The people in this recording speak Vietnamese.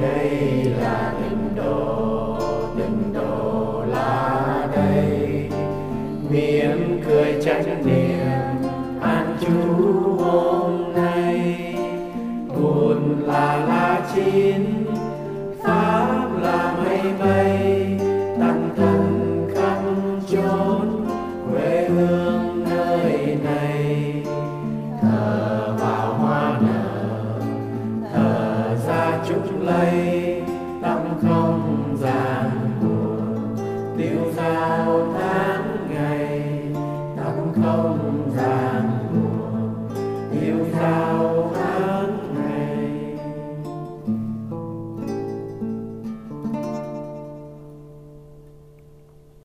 đây là tình Độ, tình Độ là đây mỉm cười tránh niềm an trú hôm nay. Buồn là lá chín pháp là mây bay. Tăng thân khắp chốn quê hương chúc lây tâm không gian buồn. Tiêu dao tháng ngày tâm không gian buồn. Tiêu dao